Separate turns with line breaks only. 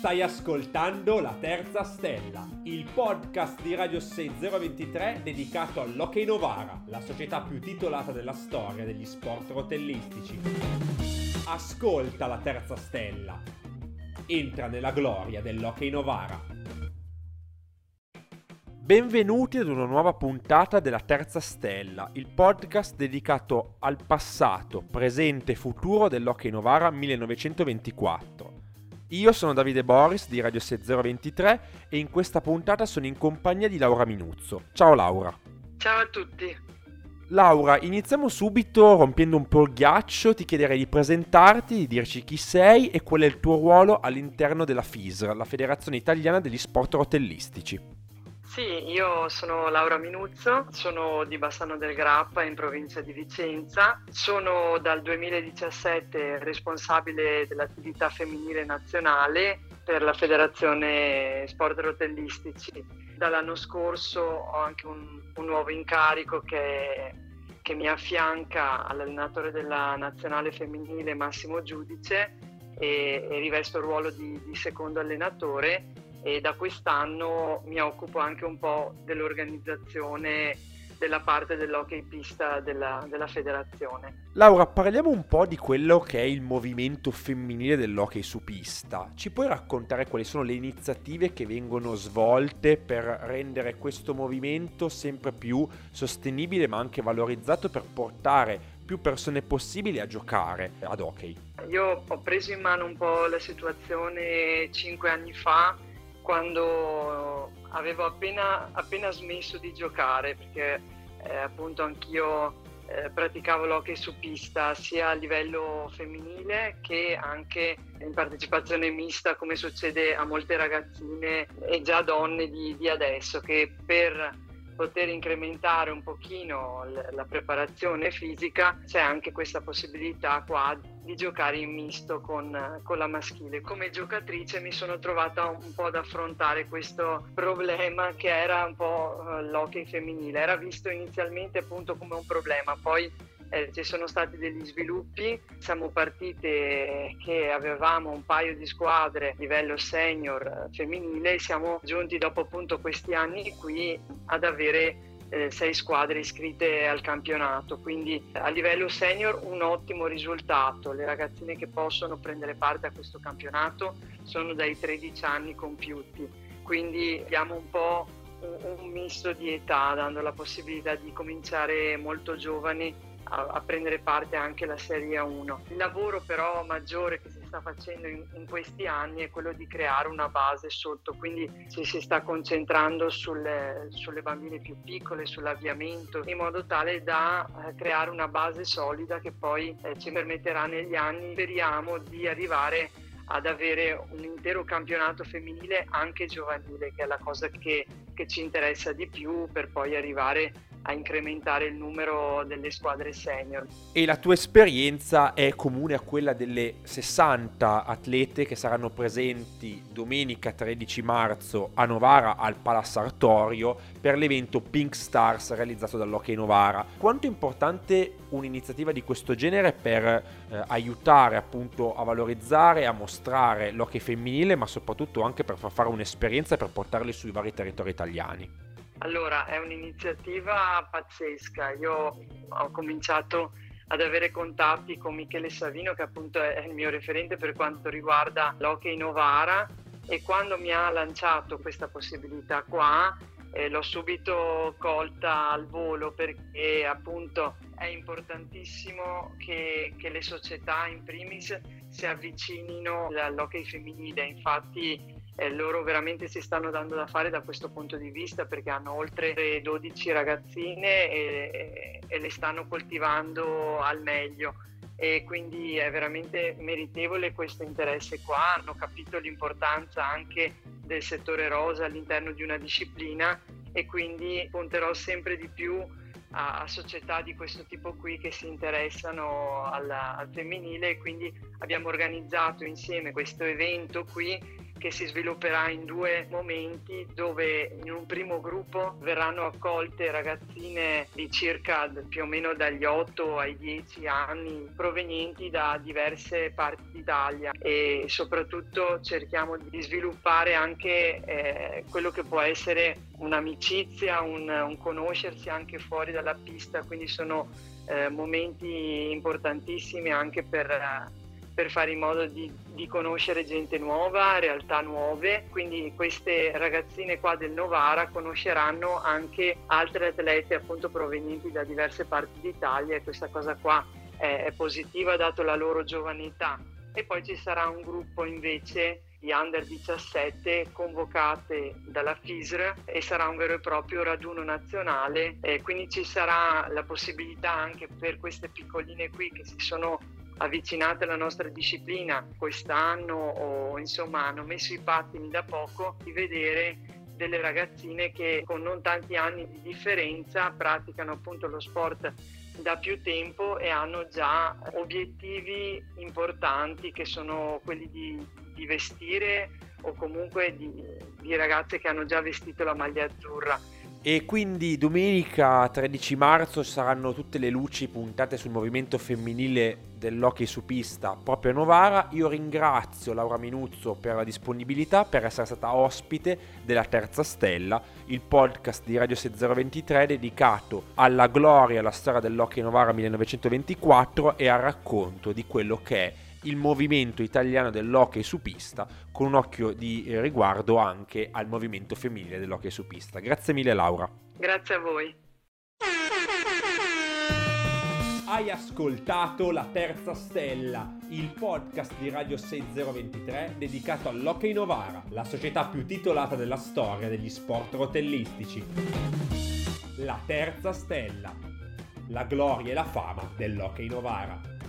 Stai ascoltando La Terza Stella, il podcast di Radio 6023 dedicato all'Hockey Novara, la società più titolata della storia degli sport rotellistici. Ascolta La Terza Stella. Entra nella gloria dell'Hockey Novara. Benvenuti ad una nuova puntata della Terza Stella, il podcast dedicato al passato, presente e futuro dell'Hockey Novara 1924. Io sono Davide Boris di Radio 6023 e in questa puntata sono in compagnia di Laura Minuzzo. Ciao Laura.
Ciao a tutti.
Laura, iniziamo subito rompendo un po' il ghiaccio, ti chiederei di presentarti, di dirci chi sei e qual è il tuo ruolo all'interno della FISR, la Federazione Italiana degli Sport Rotellistici.
Sì, io sono Laura Minuzzo, sono di Bassano del Grappa in provincia di Vicenza, sono dal 2017 responsabile dell'attività femminile nazionale per la Federazione Sport Rotellistici. Dall'anno scorso ho anche un, un nuovo incarico che, che, mi affianca all'allenatore della nazionale femminile Massimo Giudice e, e rivesto il ruolo di, di secondo allenatore e da quest'anno mi occupo anche un po' dell'organizzazione della parte dell'hockey pista della, della, federazione.
Laura, parliamo un po' di quello che è il movimento femminile dell'hockey su pista. Ci puoi raccontare quali sono le iniziative che vengono svolte per rendere questo movimento sempre più sostenibile ma anche valorizzato per portare più persone possibili a giocare ad hockey?
Io ho preso in mano un po' la situazione cinque anni fa quando avevo appena, appena smesso di giocare perché eh, appunto anch'io eh, praticavo l'hockey su pista sia a livello femminile che anche in partecipazione mista come succede a molte ragazzine e già donne di, di adesso che per poter incrementare un pochino la preparazione fisica c'è anche questa possibilità qua di giocare in misto con, con, la maschile. Come giocatrice mi sono trovata un po' ad affrontare questo problema che era un po' eh, l'hockey femminile. Era visto inizialmente appunto come un problema, poi eh, ci sono stati degli sviluppi, siamo partite che avevamo un paio di squadre a livello senior eh, femminile e siamo giunti dopo appunto questi anni qui ad avere eh, sei squadre iscritte al campionato, quindi a livello senior un ottimo risultato. Le ragazzine che possono prendere parte a questo campionato sono dai 13 anni compiuti, quindi abbiamo un po' un, un misto di età, dando la possibilità di cominciare molto giovani a, a, prendere parte anche alla Serie 1. Il lavoro però maggiore che si sta facendo in, in, questi anni è quello di creare una base sotto, quindi ci si sta concentrando sulle, sulle bambine più piccole, sull'avviamento, in modo tale da eh, creare una base solida che poi eh, ci permetterà negli anni, speriamo, di arrivare ad avere un intero campionato femminile anche giovanile, che è la cosa che, che ci interessa di più per poi arrivare a incrementare il numero delle squadre senior.
E la tua esperienza è comune a quella delle 60 atlete che saranno presenti domenica 13 marzo a Novara al Palassartorio per l'evento Pink Stars realizzato dall'Hockey Novara. Quanto è importante un'iniziativa di questo genere per eh, aiutare appunto a valorizzare, a mostrare l'hockey femminile, ma soprattutto anche per far fare un'esperienza e per portarli sui vari territori italiani?
Allora, è un'iniziativa pazzesca. Io ho cominciato ad avere contatti con Michele Savino, che appunto è il mio referente per quanto riguarda l'hockey Novara, e quando mi ha lanciato questa possibilità qua, eh, l'ho subito colta al volo perché appunto è importantissimo che, che le società in primis si avvicinino all'hockey femminile. Infatti eh, loro veramente si stanno dando da fare da questo punto di vista perché hanno oltre 12 ragazzine e, e le stanno coltivando al meglio. E quindi è veramente meritevole questo interesse qua, hanno capito l'importanza anche del settore rosa all'interno di una disciplina e quindi punterò sempre di più a, a società di questo tipo qui che si interessano alla, al femminile. E quindi abbiamo organizzato insieme questo evento qui che si svilupperà in due momenti dove in un primo gruppo verranno accolte ragazzine di circa più o meno dagli 8 ai 10 anni provenienti da diverse parti d'Italia. E soprattutto cerchiamo di sviluppare anche eh, quello che può essere un'amicizia, un, un conoscersi anche fuori dalla pista, quindi sono eh, momenti importantissimi anche per, per fare in modo di, di, conoscere gente nuova, realtà nuove, quindi queste ragazzine qua del Novara conosceranno anche altre atlete appunto provenienti da diverse parti d'Italia e questa cosa qua è, è positiva dato la loro giovane età. E poi ci sarà un gruppo invece di under 17 convocate dalla FISR e sarà un vero e proprio raduno nazionale e quindi ci sarà la possibilità anche per queste piccoline qui che si sono avvicinate alla nostra disciplina quest'anno o insomma hanno messo i pattini da poco di vedere delle ragazzine che con non tanti anni di differenza praticano appunto lo sport da più tempo e hanno già obiettivi importanti che sono quelli di, di vestire o comunque di, di ragazze che hanno già vestito la maglia azzurra.
E quindi domenica 13 marzo saranno tutte le luci puntate sul movimento femminile dell'hockey su pista proprio a Novara. Io ringrazio Laura Minuzzo per la disponibilità, per essere stata ospite della Terza Stella, il podcast di Radio 6023 dedicato alla gloria e alla storia dell'hockey Novara 1924 e al racconto di quello che è il movimento italiano dell'hockey su pista con un occhio di riguardo anche al movimento femminile dell'hockey su pista. Grazie mille Laura.
Grazie a voi.
Hai ascoltato La Terza Stella, il podcast di Radio 6023 dedicato all'Hockey Novara, la società più titolata della storia degli sport rotellistici. La Terza Stella, la gloria e la fama dell'Hockey Novara.